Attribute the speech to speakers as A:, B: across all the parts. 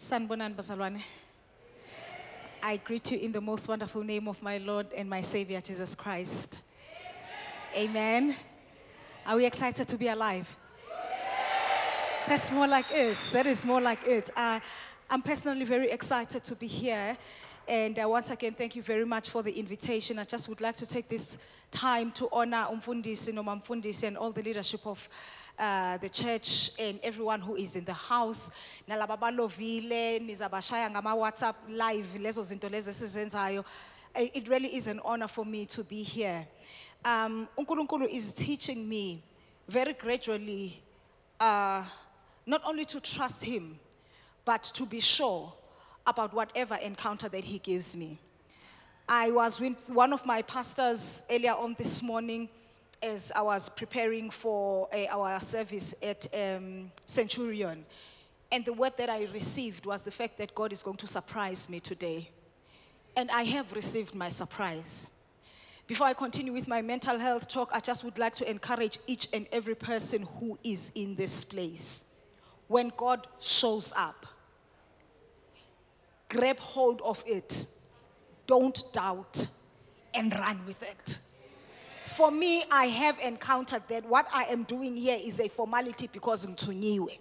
A: Sanbonan bazalwane. I greet you in the most wonderful name of my Lord and my Savior Jesus Christ. Amen. Are we excited to be alive? That's more like it. That is more like it. Uh, I'm personally very excited to be here. And uh, once again, thank you very much for the invitation. I just would like to take this time to honor Umfundisi, Noma and all the leadership of uh, the church and everyone who is in the house. Nalaba balovile, nizabashaya ngama WhatsApp live, lezo zinto lezo. It really is an honor for me to be here. Um, uNkulunkulu is teaching me very gradually uh, not only to trust Him, but to be sure about whatever encounter that He gives me. I was with one of my pastors earlier on this morning as I was preparing for uh, our service at um, Centurion. And the word that I received was the fact that God is going to surprise me today. And I have received my surprise. Before I continue with my mental health talk, I just would like to encourage each and every person who is in this place. When God shows up, grab hold of it, don't doubt, and run with it. For me, I have encountered that what I am doing here is a formality because ngithunyiwe.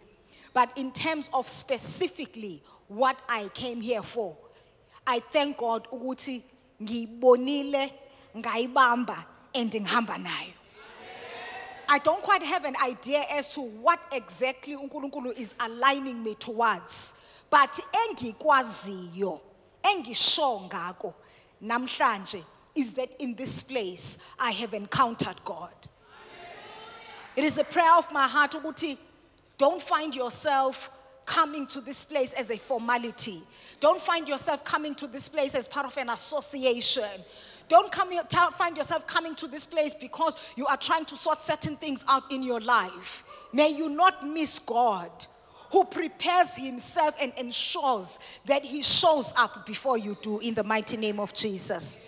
A: But in terms of specifically what I came here for, I thank God ukuthi ngibonile, ngayibamba, and ngihamba nayo. I don't quite have an idea as to what exactly uNkulunkulu is aligning me towards. But engikwaziyo, engisho ngako namhlanje is that in this place I have encountered God. It is the prayer of my heart ukuthi don't find yourself coming to this place as a formality. Don't find yourself coming to this place as part of an association. Don't come find yourself coming to this place because you are trying to sort certain things out in your life. May you not miss God who prepares himself and ensures that he shows up before you do in the mighty name of Jesus.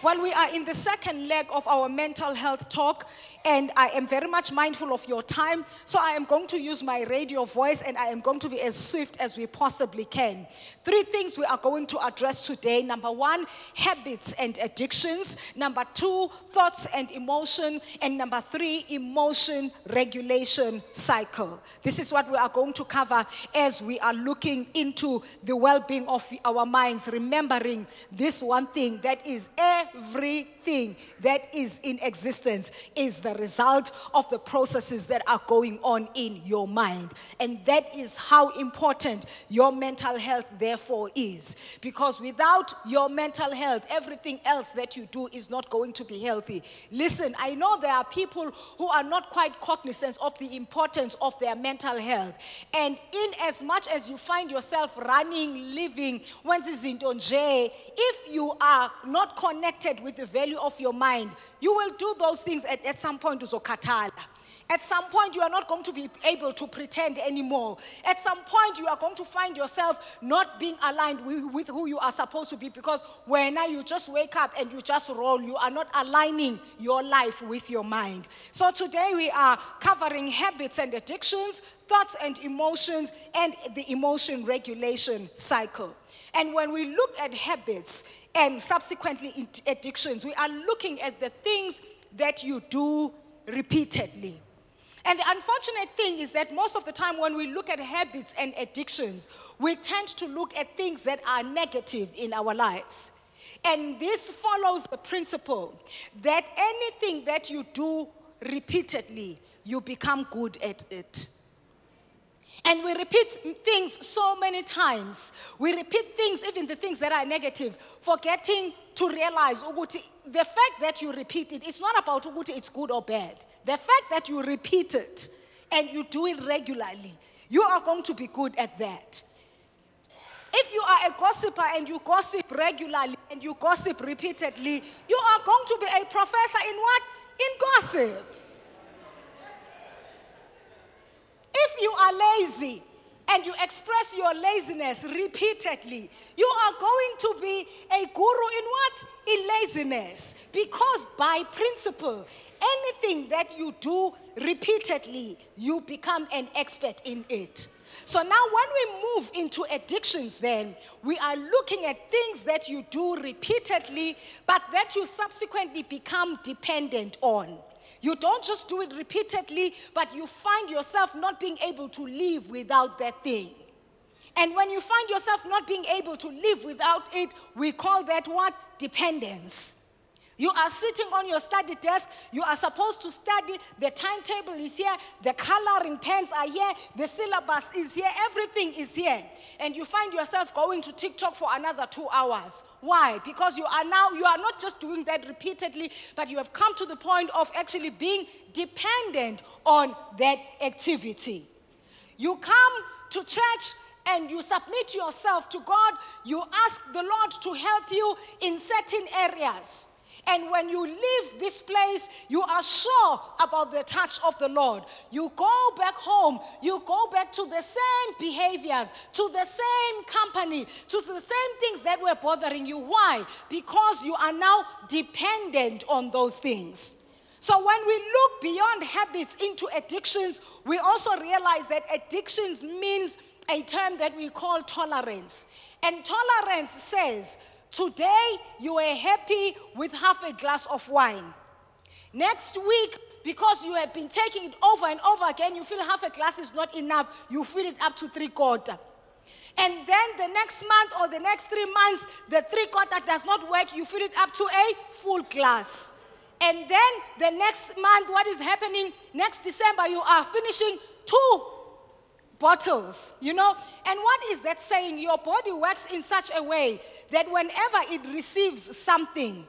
A: Well, we are in the second leg of our mental health talk, and I am very much mindful of your time. So I am going to use my radio voice and I am going to be as swift as we possibly can. Three things we are going to address today number one, habits and addictions. Number two, thoughts and emotion. And number three, emotion regulation cycle. This is what we are going to cover as we are looking into the well being of our minds, remembering this one thing that is every everything that is in existence is the result of the processes that are going on in your mind. And that is how important your mental health, therefore, is. Because without your mental health, everything else that you do is not going to be healthy. Listen, I know there are people who are not quite cognizant of the importance of their mental health. And in as much as you find yourself running, living, when if you are not connected with the value of your mind, you will do those things at, at some point uzokhathala. At some point, you are not going to be able to pretend anymore. At some point, you are going to find yourself not being aligned with, with who you are supposed to be because when now you just wake up and you just roll, you are not aligning your life with your mind. So today we are covering habits and addictions, thoughts and emotions, and the emotion regulation cycle. And when we look at habits and subsequently addictions, we are looking at the things that you do repeatedly. And the unfortunate thing is that most of the time, when we look at habits and addictions, we tend to look at things that are negative in our lives. And this follows the principle that anything that you do repeatedly, you become good at it. And we repeat things so many times. We repeat things, even the things that are negative, forgetting to realize the fact that you repeat it, it's not about it's good or bad. The fact that you repeat it and you do it regularly, you are going to be good at that. If you are a gossiper and you gossip regularly and you gossip repeatedly, you are going to be a professor in what? In gossip. If you are lazy and you express your laziness repeatedly, you are going to be a guru in what? In laziness. Because by principle, anything that you do repeatedly, you become an expert in it. So now, when we move into addictions, then we are looking at things that you do repeatedly, but that you subsequently become dependent on. You don't just do it repeatedly, but you find yourself not being able to live without that thing. And when you find yourself not being able to live without it, we call that what? Dependence. You are sitting on your study desk. You are supposed to study. The timetable is here. The coloring pens are here. The syllabus is here. Everything is here. And you find yourself going to TikTok for another two hours. Why? Because you are now, you are not just doing that repeatedly, but you have come to the point of actually being dependent on that activity. You come to church and you submit yourself to God, you ask the Lord to help you in certain areas. And when you leave this place, you are sure about the touch of the Lord. You go back home, you go back to the same behaviors, to the same company, to the same things that were bothering you. Why? Because you are now dependent on those things. So when we look beyond habits into addictions, we also realize that addictions means a term that we call tolerance. And tolerance says Today, you are happy with half a glass of wine. Next week, because you have been taking it over and over again, you feel half a glass is not enough, you fill it up to three quarter. And then the next month or the next three months, the three quarter does not work, you fill it up to a full glass. And then the next month, what is happening? Next December, you are finishing two bottles, you know? And what is that saying? Your body works in such a way that whenever it receives something,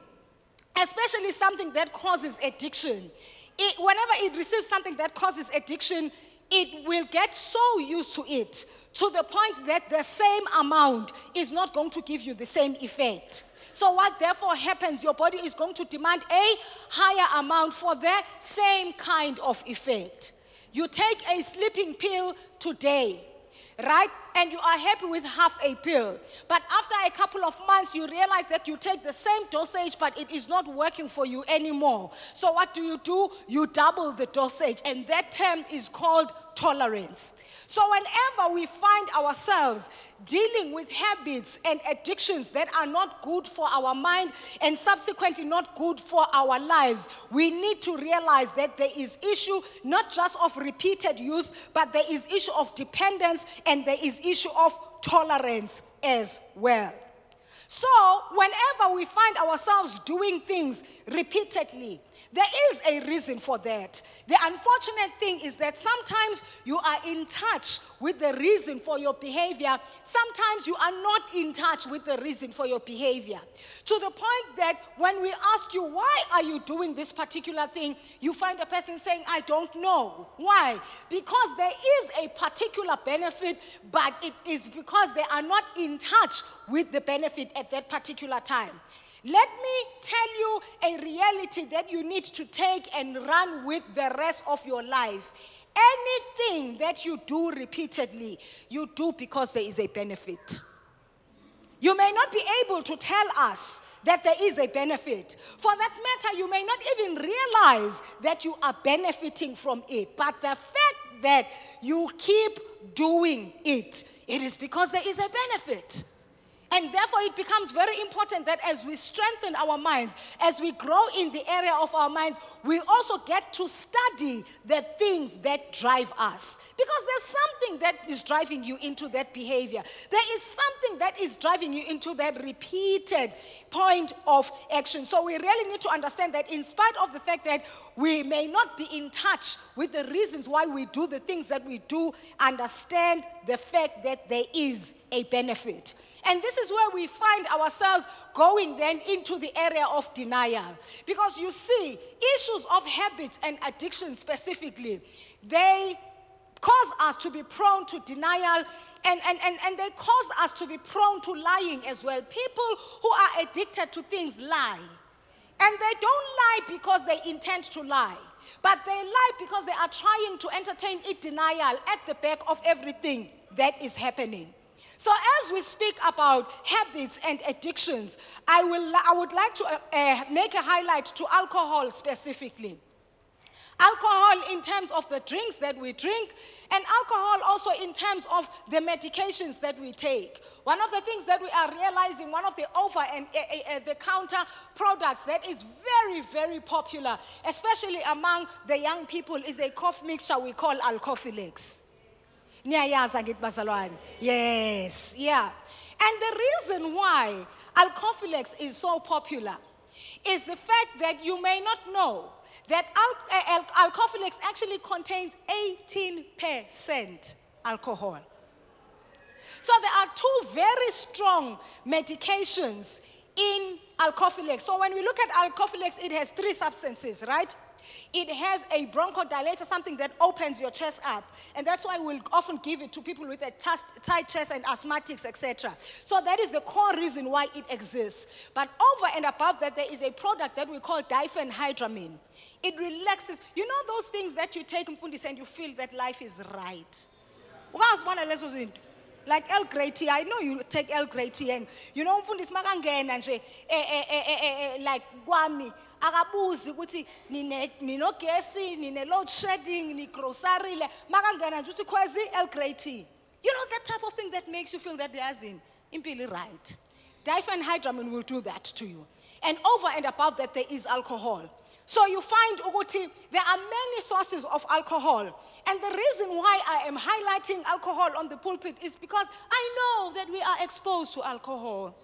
A: especially something that causes addiction, it, whenever it receives something that causes addiction, it will get so used to it to the point that the same amount is not going to give you the same effect. So, what therefore happens, your body is going to demand a higher amount for the same kind of effect. You take a sleeping pill today, right? And you are happy with half a pill. But after a couple of months, you realize that you take the same dosage, but it is not working for you anymore. So, what do you do? You double the dosage, and that term is called tolerance. So, whenever we find ourselves dealing with habits and addictions that are not good for our mind and subsequently not good for our lives, we need to realize that there is issue not just of repeated use, but there is issue of dependence and there is issue of tolerance as well. So, whenever we find ourselves doing things repeatedly, there is a reason for that. The unfortunate thing is that sometimes you are in touch with the reason for your behavior. Sometimes you are not in touch with the reason for your behavior. To the point that when we ask you, why are you doing this particular thing, you find a person saying, I don't know. Why? Because there is a particular benefit, but it is because they are not in touch with the benefit at that particular time. Let me tell you a reality that you need to take and run with the rest of your life. Anything that you do repeatedly, you do because there is a benefit. You may not be able to tell us that there is a benefit. For that matter, you may not even realize that you are benefiting from it. But the fact that you keep doing it, it is because there is a benefit. And therefore, it becomes very important that as we strengthen our minds, as we grow in the area of our minds, we also get to study the things that drive us. Because there's something that is driving you into that behavior, there is something that is driving you into that repeated point of action. So, we really need to understand that, in spite of the fact that we may not be in touch with the reasons why we do the things that we do, understand the fact that there is a benefit. And this is where we find ourselves going then into the area of denial. Because you see, issues of habits and addiction specifically, they cause us to be prone to denial and, and, and, and they cause us to be prone to lying as well. People who are addicted to things lie. And they don't lie because they intend to lie. But they lie because they are trying to entertain a denial at the back of everything that is happening. So, as we speak about habits and addictions, I, will, I would like to uh, uh, make a highlight to alcohol specifically. Alcohol in terms of the drinks that we drink, and alcohol also in terms of the medications that we take. One of the things that we are realizing, one of the over and uh, uh, the counter products that is very, very popular, especially among the young people, is a cough mixture we call Yes, yeah. And the reason why Alcophyllex is so popular is the fact that you may not know that al- eh, al- Alcophyllex actually contains 18% alcohol. So there are two very strong medications in Alcophyllex. So when we look at Alcophyllex, it has three substances, right? It has a bronchodilator, something that opens your chest up. And that's why we'll often give it to people with a tight chest and asthmatics, etc. So that is the core reason why it exists. But over and above that, there is a product that we call diphenhydramine. It relaxes. You know those things that you take and you feel that life is right. Ukazibona like Grey tea. I know you take Earl Grey tea and you know umfundisi makangena nje eh, eh, eh, like kwami akabuzi ukuthi nine ninogesi nine load shedding nigrocerile makangena nje uthi khwezi Earl Grey tea. You know that type of thing that makes you feel that there's in impili right. Diphenhydramine will do that to you. And over and above that, there is alcohol. So you find Uguti, there are many sources of alcohol. And the reason why I am highlighting alcohol on the pulpit is because I know that we are exposed to alcohol.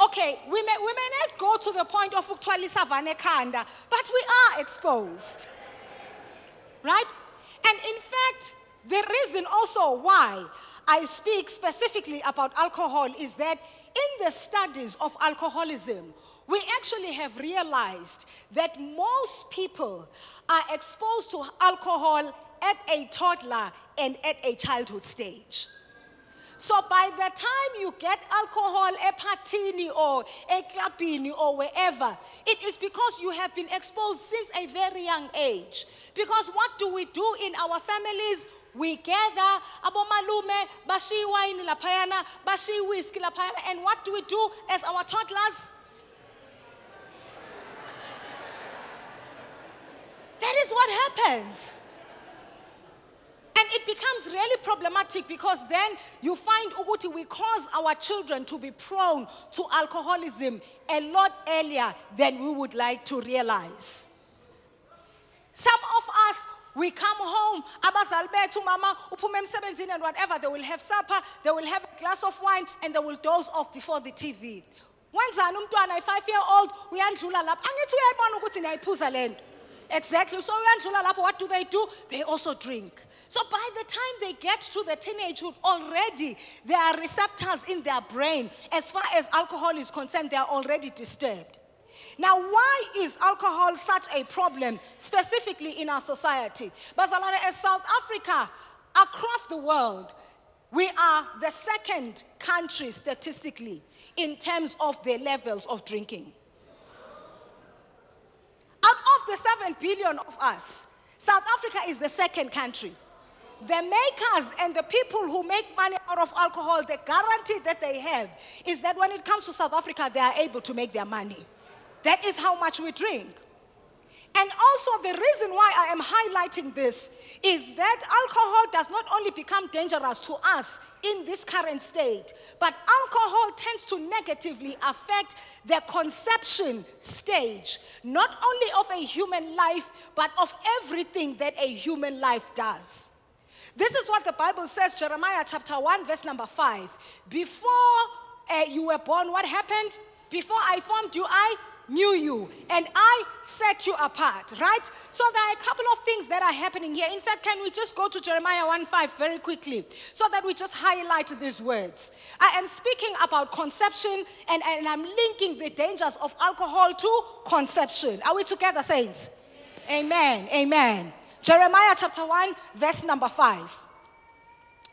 A: Okay, we may, we may not go to the point of ukutwalisa vanekanda, but we are exposed. Right? And in fact, the reason also why I speak specifically about alcohol is that in the studies of alcoholism, we actually have realized that most people are exposed to alcohol at a toddler and at a childhood stage. So by the time you get alcohol a patini or a clubini or wherever, it is because you have been exposed since a very young age. Because what do we do in our families? We gather abomalume bashiya iwayini laphayana bashiya iwhiskey laphayana and what do we do as our toddlers? That is what happens. And it becomes really problematic because then you find Uguti, we cause our children to be prone to alcoholism a lot earlier than we would like to realize. Some of us we come home, abazali bethu mama uphume emsebenzini and whatever, they will have supper, they will have a glass of wine and they will doze off before the TV. Wenzani umntwana i-5 year old uyandlula lapho. Angithi uyayibona ukuthi niyayiphuza lento. Exactly. So uyandlula lapho what do they do? They also drink. So by the time they get to the teenagehood already there are receptors in their brain as far as alcohol is concerned they are already disturbed. Now, why is alcohol such a problem, specifically in our society? Bazalwane, as South Africa, across the world, we are the second country statistically in terms of the levels of drinking. Out of the 7 billion of us, South Africa is the second country. The makers and the people who make money out of alcohol, the guarantee that they have is that when it comes to South Africa, they are able to make their money. That is how much we drink. And also, the reason why I am highlighting this is that alcohol does not only become dangerous to us in this current state, but alcohol tends to negatively affect the conception stage, not only of a human life, but of everything that a human life does. This is what the Bible says, Jeremiah chapter 1, verse number 5. Before uh, you were born, what happened? Before I formed you, I knew you and I set you apart, right? So there are a couple of things that are happening here. In fact, can we just go to Jeremiah 1 5 very quickly so that we just highlight these words? I am speaking about conception and, and I'm linking the dangers of alcohol to conception. Are we together, saints? Amen. Amen. Jeremiah chapter 1, verse number 5.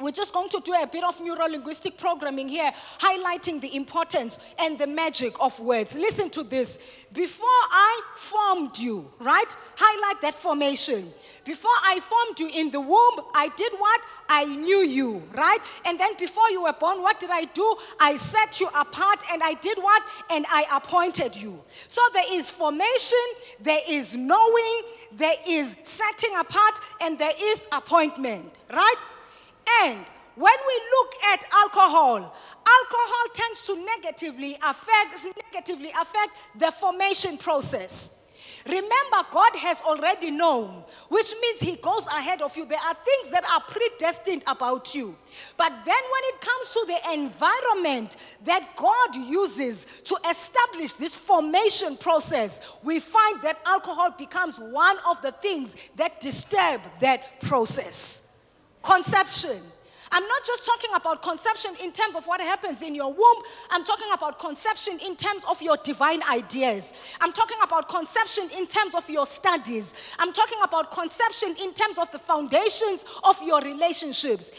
A: We're just going to do a bit of neuro linguistic programming here, highlighting the importance and the magic of words. Listen to this. Before I formed you, right? Highlight that formation. Before I formed you in the womb, I did what? I knew you, right? And then before you were born, what did I do? I set you apart and I did what? And I appointed you. So there is formation, there is knowing, there is setting apart, and there is appointment, right? And when we look at alcohol, alcohol tends to negatively affect, negatively affect the formation process. Remember, God has already known, which means He goes ahead of you. There are things that are predestined about you. But then, when it comes to the environment that God uses to establish this formation process, we find that alcohol becomes one of the things that disturb that process. Conception. I'm not just talking about conception in terms of what happens in your womb. I'm talking about conception in terms of your divine ideas. I'm talking about conception in terms of your studies. I'm talking about conception in terms of the foundations of your relationships.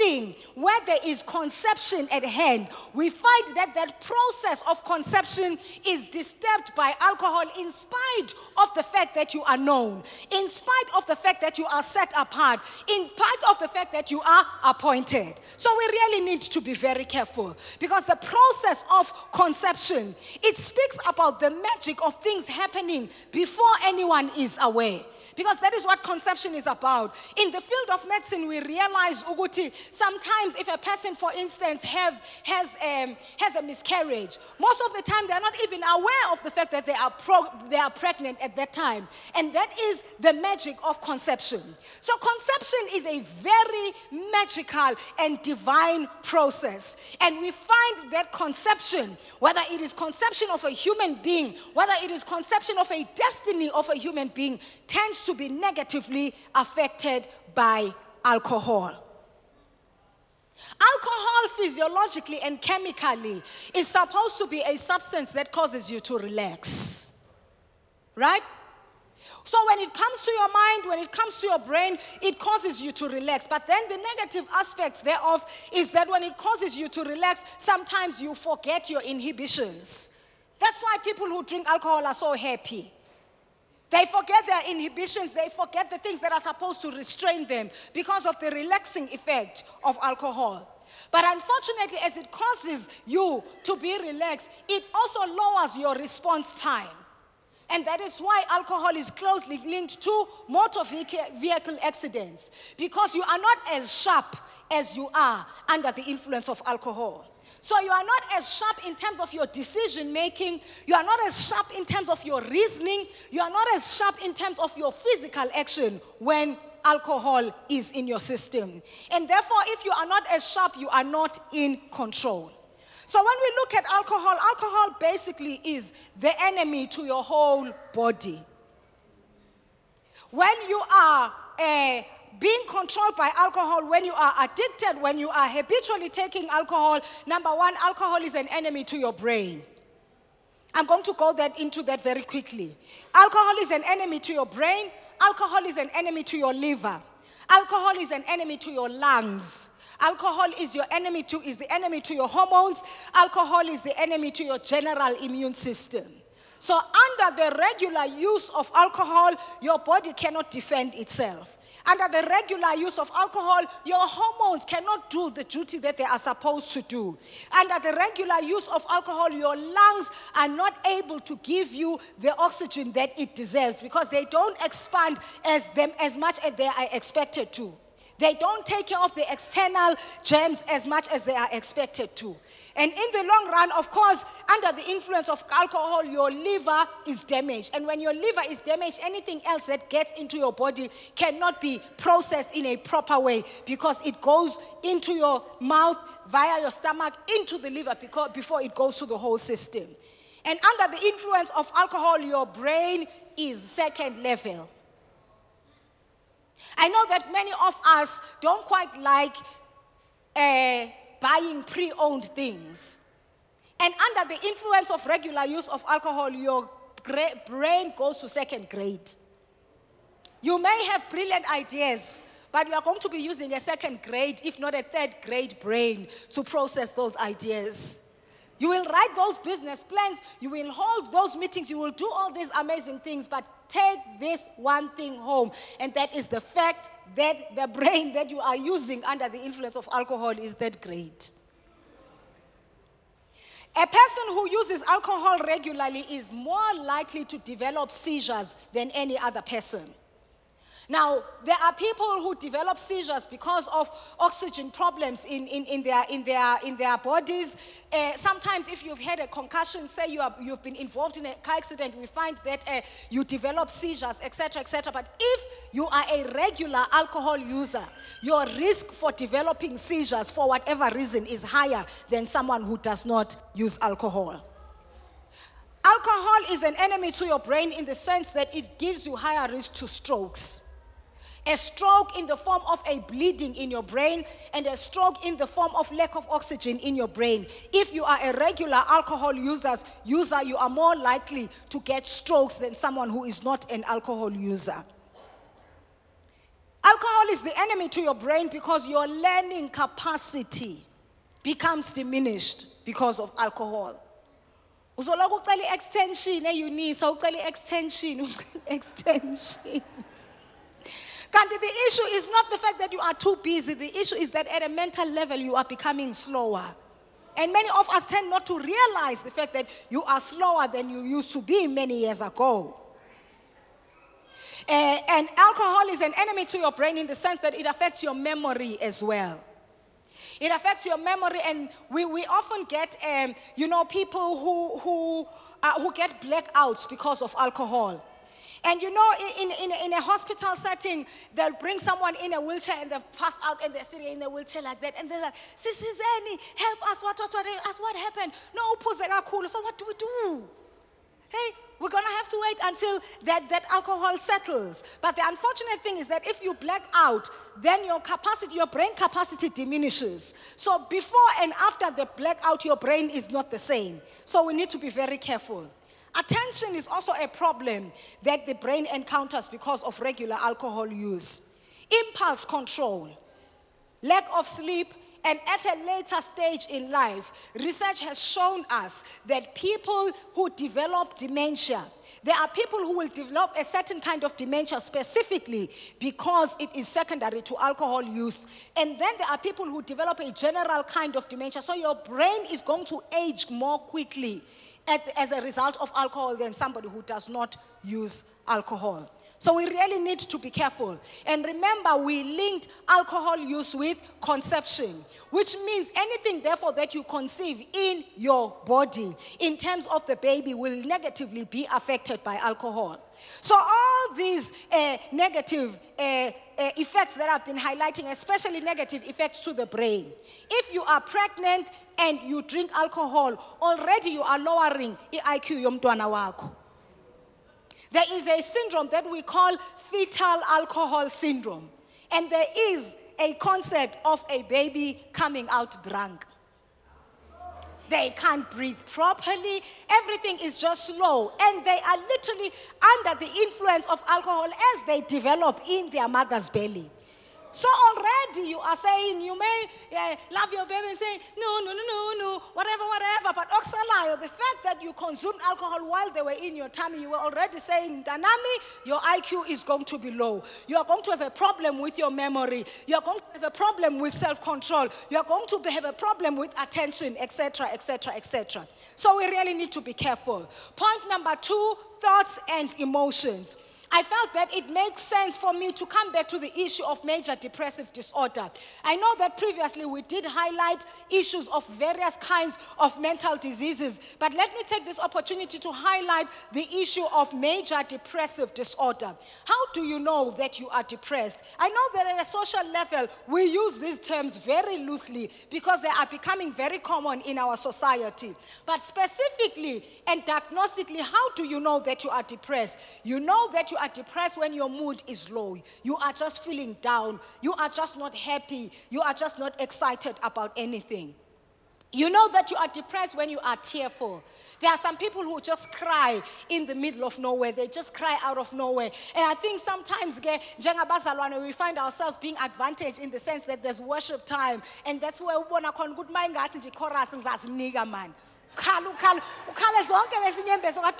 A: Anything where there is conception at hand, we find that that process of conception is disturbed by alcohol in spite of the fact that you are known, in spite of the fact that you are set apart, in spite of the fact that you are appointed. So we really need to be very careful because the process of conception, it speaks about the magic of things happening before anyone is aware. Because that is what conception is about. In the field of medicine, we realize, Uguti, sometimes if a person, for instance, have, has, um, has a miscarriage, most of the time they're not even aware of the fact that they are, pro- they are pregnant at that time. And that is the magic of conception. So, conception is a very magical and divine process. And we find that conception, whether it is conception of a human being, whether it is conception of a destiny of a human being, tends to be negatively affected by alcohol. Alcohol, physiologically and chemically, is supposed to be a substance that causes you to relax. Right? So, when it comes to your mind, when it comes to your brain, it causes you to relax. But then the negative aspects thereof is that when it causes you to relax, sometimes you forget your inhibitions. That's why people who drink alcohol are so happy. They forget their inhibitions, they forget the things that are supposed to restrain them because of the relaxing effect of alcohol. But unfortunately, as it causes you to be relaxed, it also lowers your response time. And that is why alcohol is closely linked to motor vehicle accidents because you are not as sharp as you are under the influence of alcohol. So you are not as sharp in terms of your decision making. You are not as sharp in terms of your reasoning. You are not as sharp in terms of your physical action when alcohol is in your system. And therefore, if you are not as sharp, you are not in control. So when we look at alcohol, alcohol basically is the enemy to your whole body. When you are a being controlled by alcohol, when you are addicted, when you are habitually taking alcohol, number one, alcohol is an enemy to your brain. I'm going to go that into that very quickly. Alcohol is an enemy to your brain. Alcohol is an enemy to your liver. Alcohol is an enemy to your lungs. Alcohol is your enemy to is the enemy to your hormones. Alcohol is the enemy to your general immune system. So under the regular use of alcohol, your body cannot defend itself. Under the regular use of alcohol, your hormones cannot do the duty that they are supposed to do. Under the regular use of alcohol, your lungs are not able to give you the oxygen that it deserves because they don't expand as them as much as they are expected to. They don't take care of the external germs as much as they are expected to. And in the long run, of course, under the influence of alcohol, your liver is damaged. And when your liver is damaged, anything else that gets into your body cannot be processed in a proper way because it goes into your mouth via your stomach into the liver before it goes to the whole system. And under the influence of alcohol, your brain is second level. I know that many of us don't quite like uh, buying pre owned things. And under the influence of regular use of alcohol, your brain goes to second grade. You may have brilliant ideas, but you are going to be using a second grade, if not a third grade brain to process those ideas. You will write those business plans, you will hold those meetings, you will do all these amazing things, but take this one thing home, and that is the fact that the brain that you are using under the influence of alcohol is that great. A person who uses alcohol regularly is more likely to develop seizures than any other person. Now, there are people who develop seizures because of oxygen problems in, in, in, their, in, their, in their bodies. Uh, sometimes, if you've had a concussion, say you are, you've been involved in a car accident, we find that uh, you develop seizures, etc., etc. But if you are a regular alcohol user, your risk for developing seizures, for whatever reason, is higher than someone who does not use alcohol. Alcohol is an enemy to your brain in the sense that it gives you higher risk to strokes a stroke in the form of a bleeding in your brain, and a stroke in the form of lack of oxygen in your brain. If you are a regular alcohol users, user, you are more likely to get strokes than someone who is not an alcohol user. Alcohol is the enemy to your brain because your learning capacity becomes diminished because of alcohol. uzoloku ucela eyunisa ucela i-extension eh, extension The issue is not the fact that you are too busy. The issue is that at a mental level, you are becoming slower. And many of us tend not to realize the fact that you are slower than you used to be many years ago. Uh, and alcohol is an enemy to your brain in the sense that it affects your memory as well. It affects your memory, and we, we often get, um, you know, people who, who, uh, who get blackouts because of alcohol. And you know, in, in, in a hospital setting, they'll bring someone in a wheelchair and they've passed out and they're sitting in a wheelchair like that. And they're like, Sisizeni, help us. What, what, what, ask what happened? No, cool. So what do we do? Hey, we're going to have to wait until that, that alcohol settles. But the unfortunate thing is that if you black out, then your capacity, your brain capacity diminishes. So before and after the blackout, your brain is not the same. So we need to be very careful. Attention is also a problem that the brain encounters because of regular alcohol use. Impulse control, lack of sleep, and at a later stage in life, research has shown us that people who develop dementia, there are people who will develop a certain kind of dementia specifically because it is secondary to alcohol use. And then there are people who develop a general kind of dementia. So your brain is going to age more quickly as a result of alcohol than somebody who does not use alcohol. So we really need to be careful. And remember, we linked alcohol use with conception, which means anything, therefore, that you conceive in your body in terms of the baby will negatively be affected by alcohol. So, all these uh, negative uh, uh, effects that I've been highlighting, especially negative effects to the brain. If you are pregnant and you drink alcohol, already you are lowering IQ. There is a syndrome that we call fetal alcohol syndrome. And there is a concept of a baby coming out drunk. They can't breathe properly. Everything is just slow. And they are literally under the influence of alcohol as they develop in their mother's belly. So already you are saying you may yeah, love your baby and say, no, no, no, no, no, whatever, whatever. But oxalayo, the fact that you consumed alcohol while they were in your tummy, you were already saying, Danami, your IQ is going to be low. You are going to have a problem with your memory. You are going to have a problem with self-control. You are going to have a problem with attention, etc., etc., etc. So we really need to be careful. Point number two, thoughts and emotions. I felt that it makes sense for me to come back to the issue of major depressive disorder. I know that previously we did highlight issues of various kinds of mental diseases, but let me take this opportunity to highlight the issue of major depressive disorder. How do you know that you are depressed? I know that at a social level, we use these terms very loosely because they are becoming very common in our society. But specifically and diagnostically, how do you know that you are depressed? You know that you are depressed when your mood is low. You are just feeling down. You are just not happy. You are just not excited about anything. You know that you are depressed when you are tearful. There are some people who just cry in the middle of nowhere. They just cry out of nowhere. And I think sometimes, we find ourselves being advantaged in the sense that there's worship time. And that's where mayingathi nje chorus ngizazinika man. Ukhala, ukhala, ukhala zonke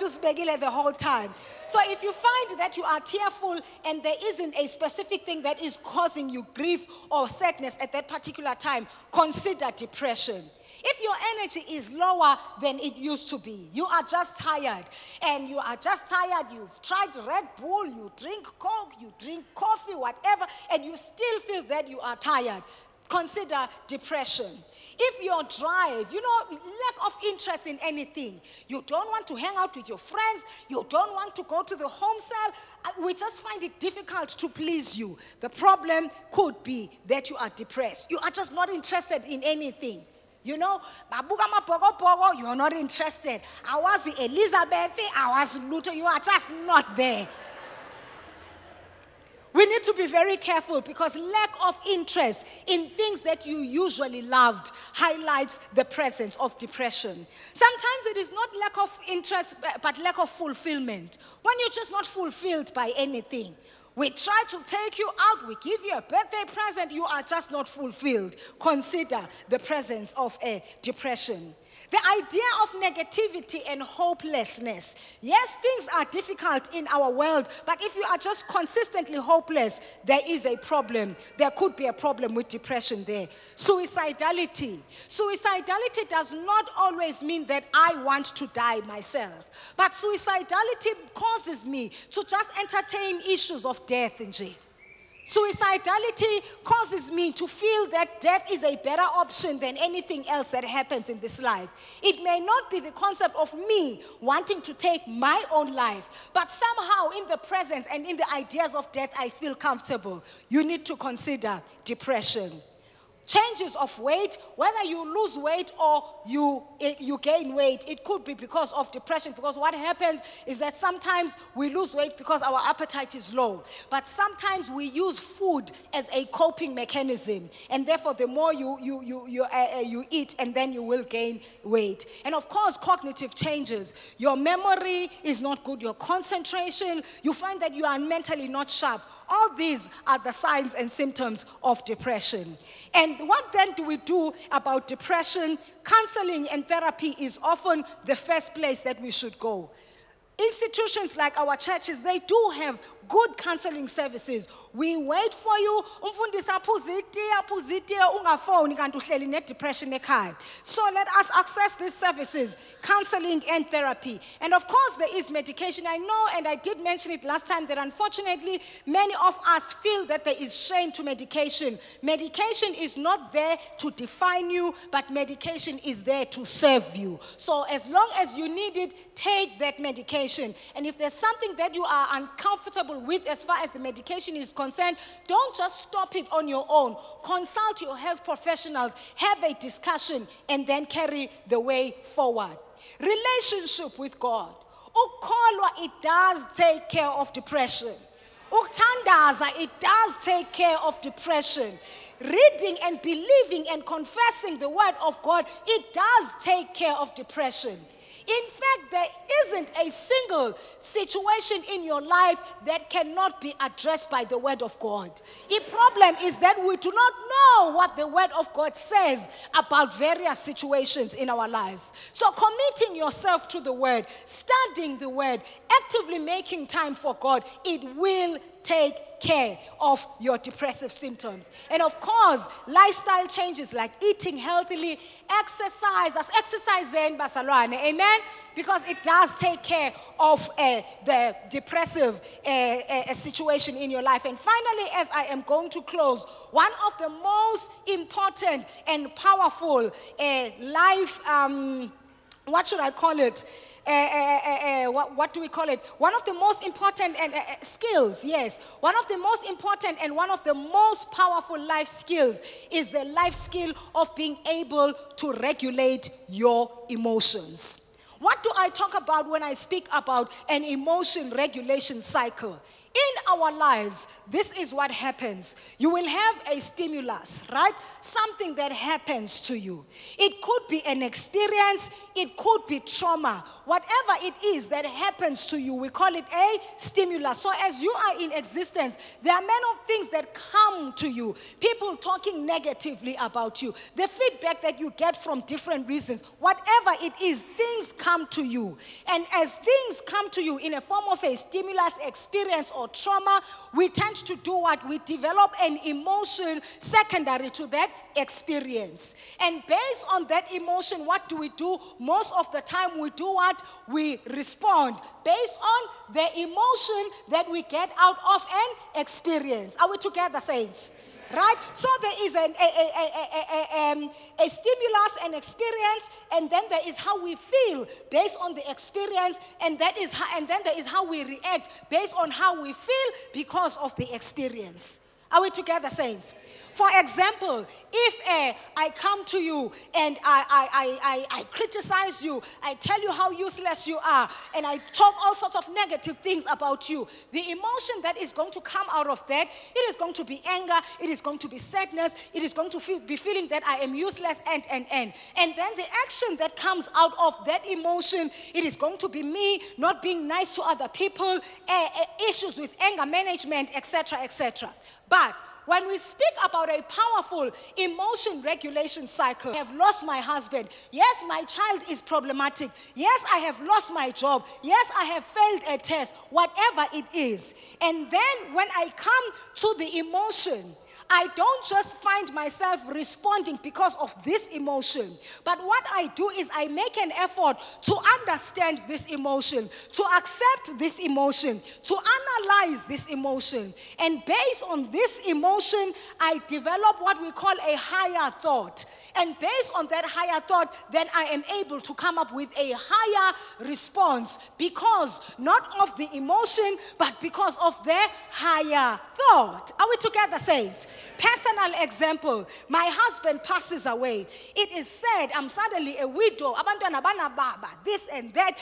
A: uzibekile the whole time. So if you find that you are tearful and there isn't a specific thing that is causing you grief or sadness at that particular time, consider depression. If your energy is lower than it used to be, you are just tired and you are just tired, you've tried Red Bull, you drink Coke, you drink coffee, whatever, and you still feel that you are tired, consider depression. If your drive, you know, lack of interest in anything, you don't want to hang out with your friends, you don't want to go to the home cell, uh, we just find it difficult to please you. The problem could be that you are depressed. You are just not interested in anything. You know, you're not interested. I was Elizabeth, I was Luther, you are just not there. We need to be very careful because lack of interest in things that you usually loved highlights the presence of depression. Sometimes it is not lack of interest, but lack of fulfillment. When you're just not fulfilled by anything. We try to take you out, we give you a birthday present, you are just not fulfilled. Consider the presence of a depression. The idea of negativity and hopelessness. Yes, things are difficult in our world, but if you are just consistently hopeless, there is a problem. There could be a problem with depression there. Suicidality. Suicidality does not always mean that I want to die myself, but suicidality causes me to just entertain issues of death in jail. Suicidality causes me to feel that death is a better option than anything else that happens in this life. It may not be the concept of me wanting to take my own life, but somehow in the presence and in the ideas of death, I feel comfortable. You need to consider depression changes of weight, whether you lose weight or you, eh, you gain weight, it could be because of depression. Because what happens is that sometimes we lose weight because our appetite is low. But sometimes we use food as a coping mechanism. And therefore, the more you, you, you, you, uh, you eat, and then you will gain weight. And of course, cognitive changes. Your memory is not good, your concentration, you find that you are mentally not sharp all these are the signs and symptoms of depression. And what then do we do about depression? Counseling and therapy is often the first place that we should go. Institutions like our churches, they do have good counseling services. We wait for you. Ne-depression. So let us access these services, counseling and therapy. And of course, there is medication. I know, and I did mention it last time, that unfortunately, many of us feel that there is shame to medication. Medication is not there to define you, but medication is there to serve you. So as long as you need it, take that medication. And if there's something that you are uncomfortable with as far as the medication is concerned, don't just stop it on your own. Consult your health professionals, have a discussion, and then carry the way forward. Relationship with God. Ukholwa, it does take care of depression. Uktandaza, it does take care of depression. Reading and believing and confessing the word of God, it does take care of depression. In fact, there isn't a single situation in your life that cannot be addressed by the Word of God. The problem is that we do not know what the Word of God says about various situations in our lives. So, committing yourself to the Word, studying the Word, actively making time for God, it will take care of your depressive symptoms. And of course, lifestyle changes like eating healthily, exercise, as exercise in Barcelona, amen? Because it does take care of uh, the depressive uh, uh, situation in your life. And finally, as I am going to close, one of the most important and powerful uh, life, um, what should I call it? Uh, uh, what, what, do we call it? One of the most important and, skills, yes. One of the most important and one of the most powerful life skills is the life skill of being able to regulate your emotions. What do I talk about when I speak about an emotion regulation cycle? In our lives, this is what happens. You will have a stimulus, right? Something that happens to you. It could be an experience, it could be trauma. Whatever it is that happens to you, we call it a stimulus. So, as you are in existence, there are many things that come to you. People talking negatively about you, the feedback that you get from different reasons, whatever it is, things come to you. And as things come to you in a form of a stimulus experience or trauma, we tend to do what? We develop an emotion secondary to that experience. And based on that emotion, what do we do? Most of the time, we do what? We respond based on the emotion that we get out of an experience. Are we together, saints? Right? So there is an, a, a, a, um, a, stimulus, and experience, and then there is how we feel based on the experience, and that is how, and then there is how we react based on how we feel because of the experience. Are we together, saints? For example, if uh, I come to you and I, I, I, I, criticize you, I tell you how useless you are, and I talk all sorts of negative things about you, the emotion that is going to come out of that, it is going to be anger, it is going to be sadness, it is going to feel, be feeling that I am useless, and, and, and. And then the action that comes out of that emotion, it is going to be me not being nice to other people, uh, uh, issues with anger management, etc., etc. But when we speak about a powerful emotion regulation cycle, I have lost my husband. Yes, my child is problematic. Yes, I have lost my job. Yes, I have failed a test, whatever it is. And then when I come to the emotion, I don't just find myself responding because of this emotion, but what I do is I make an effort to understand this emotion, to accept this emotion, to analyze this emotion. And based on this emotion, I develop what we call a higher thought. And based on that higher thought, then I am able to come up with a higher response because not of the emotion, but because of the higher thought. Are we together, saints? Personal example my husband passes away. It is said I'm suddenly a widow, banababa, this and that.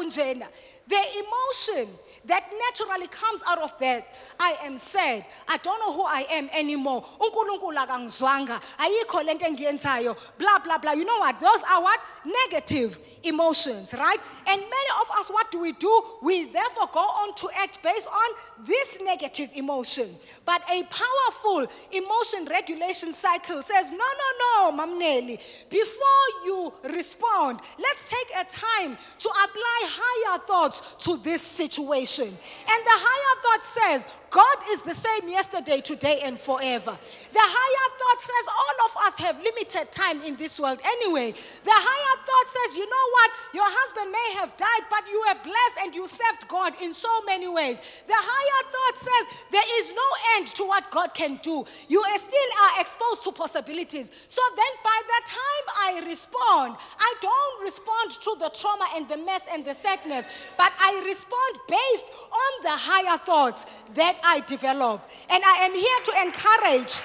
A: Kunjena. The emotion that naturally comes out of that, I am sad. I don't know who I am anymore. uNkulunkulu akangizwanga. Ayikho lento engiyenzayo. Blah blah blah. You know what? Those are what negative emotions, right? And many of us what do we do? We therefore go on to act based on this negative emotion. But a powerful emotion regulation cycle says, no, no, no, Mamneli, before you respond, let's take a time to apply higher thoughts to this situation. And the higher thought says, God is the same yesterday, today, and forever. The higher thought says, all of us have limited time in this world anyway. The higher thought says, you know what? Your husband may have died, but you were blessed and you served God in so many ways. The higher thought says, there is no end to what God can do. You still are exposed to possibilities. So then, by the time I respond, I don't respond to the trauma and the mess and the sadness, but I respond based on the higher thoughts that I develop. And I am here to encourage.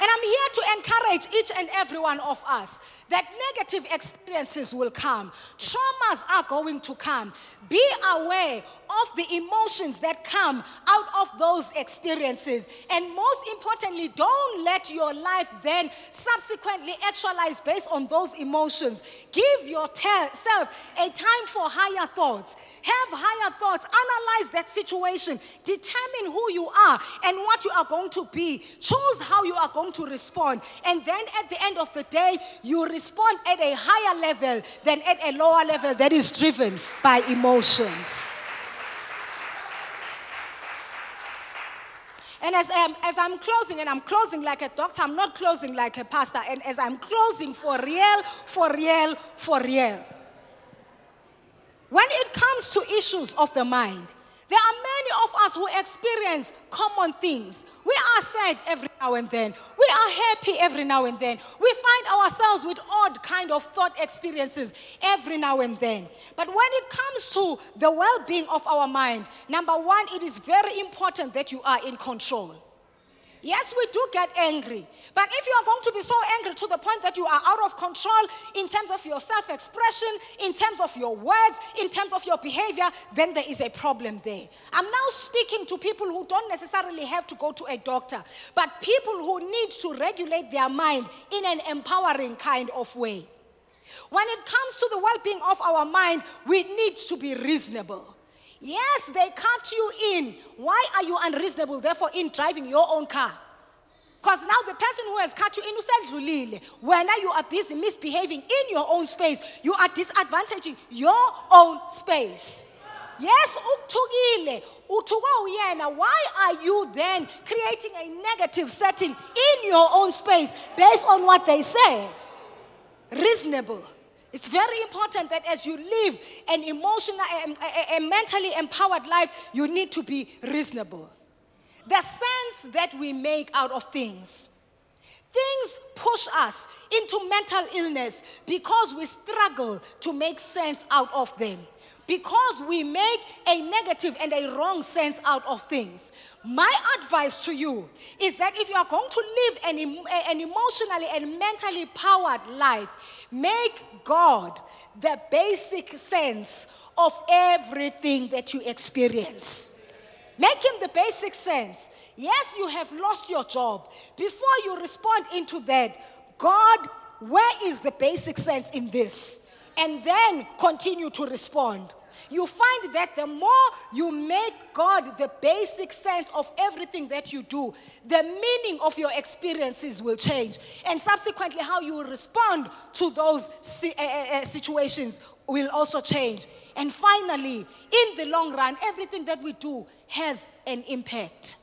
A: And I'm here to encourage each and every one of us that negative experiences will come, traumas are going to come. Be aware of the emotions that come out of those experiences. And most importantly, don't let your life then subsequently actualize based on those emotions. Give yourself a time for higher thoughts. Have higher thoughts. Analyze that situation. Determine who you are and what you are going to be. Choose how you are going to respond. And then at the end of the day, you respond at a higher level than at a lower level that is driven by emotions. And as, um, as I'm closing, and I'm closing like a doctor, I'm not closing like a pastor. And as I'm closing for real, for real, for real. When it comes to issues of the mind, there are many of us who experience common things. We are sad every now and then. We are happy every now and then. We find ourselves with odd kind of thought experiences every now and then. But when it comes to the well-being of our mind, number 1, it is very important that you are in control. Yes, we do get angry. But if you are going to be so angry to the point that you are out of control in terms of your self expression, in terms of your words, in terms of your behavior, then there is a problem there. I'm now speaking to people who don't necessarily have to go to a doctor, but people who need to regulate their mind in an empowering kind of way. When it comes to the well being of our mind, we need to be reasonable. Yes, they cut you in. Why are you unreasonable, therefore, in driving your own car? Because now the person who has cut you in usedlulile, when you are busy misbehaving in your own space, you are disadvantaging your own space. Yes, uthukile, uthuka uyena. Why are you then creating a negative setting in your own space based on what they said? Reasonable. It's very important that as you live an emotional and a, mentally empowered life, you need to be reasonable. The sense that we make out of things. Things push us into mental illness because we struggle to make sense out of them because we make a negative and a wrong sense out of things. My advice to you is that if you are going to live an, an emotionally and mentally powered life, make God the basic sense of everything that you experience. Make him the basic sense. Yes, you have lost your job. Before you respond into that, God, where is the basic sense in this? And then continue to respond you find that the more you make God the basic sense of everything that you do, the meaning of your experiences will change. And subsequently, how you respond to those uh, situations will also change. And finally, in the long run, everything that we do has an impact.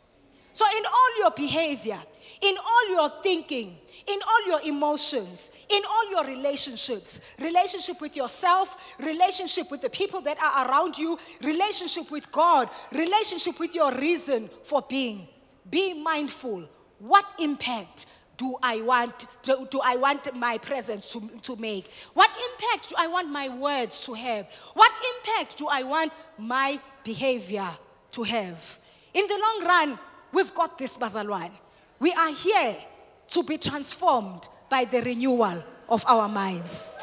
A: So, in all your behavior, in all your thinking, in all your emotions, in all your relationships relationship with yourself, relationship with the people that are around you, relationship with God, relationship with your reason for being be mindful. What impact do I want do, do I want my presence to, to make? What impact do I want my words to have? What impact do I want my behavior to have? In the long run, We've got this, Bazalwane. We are here to be transformed by the renewal of our minds.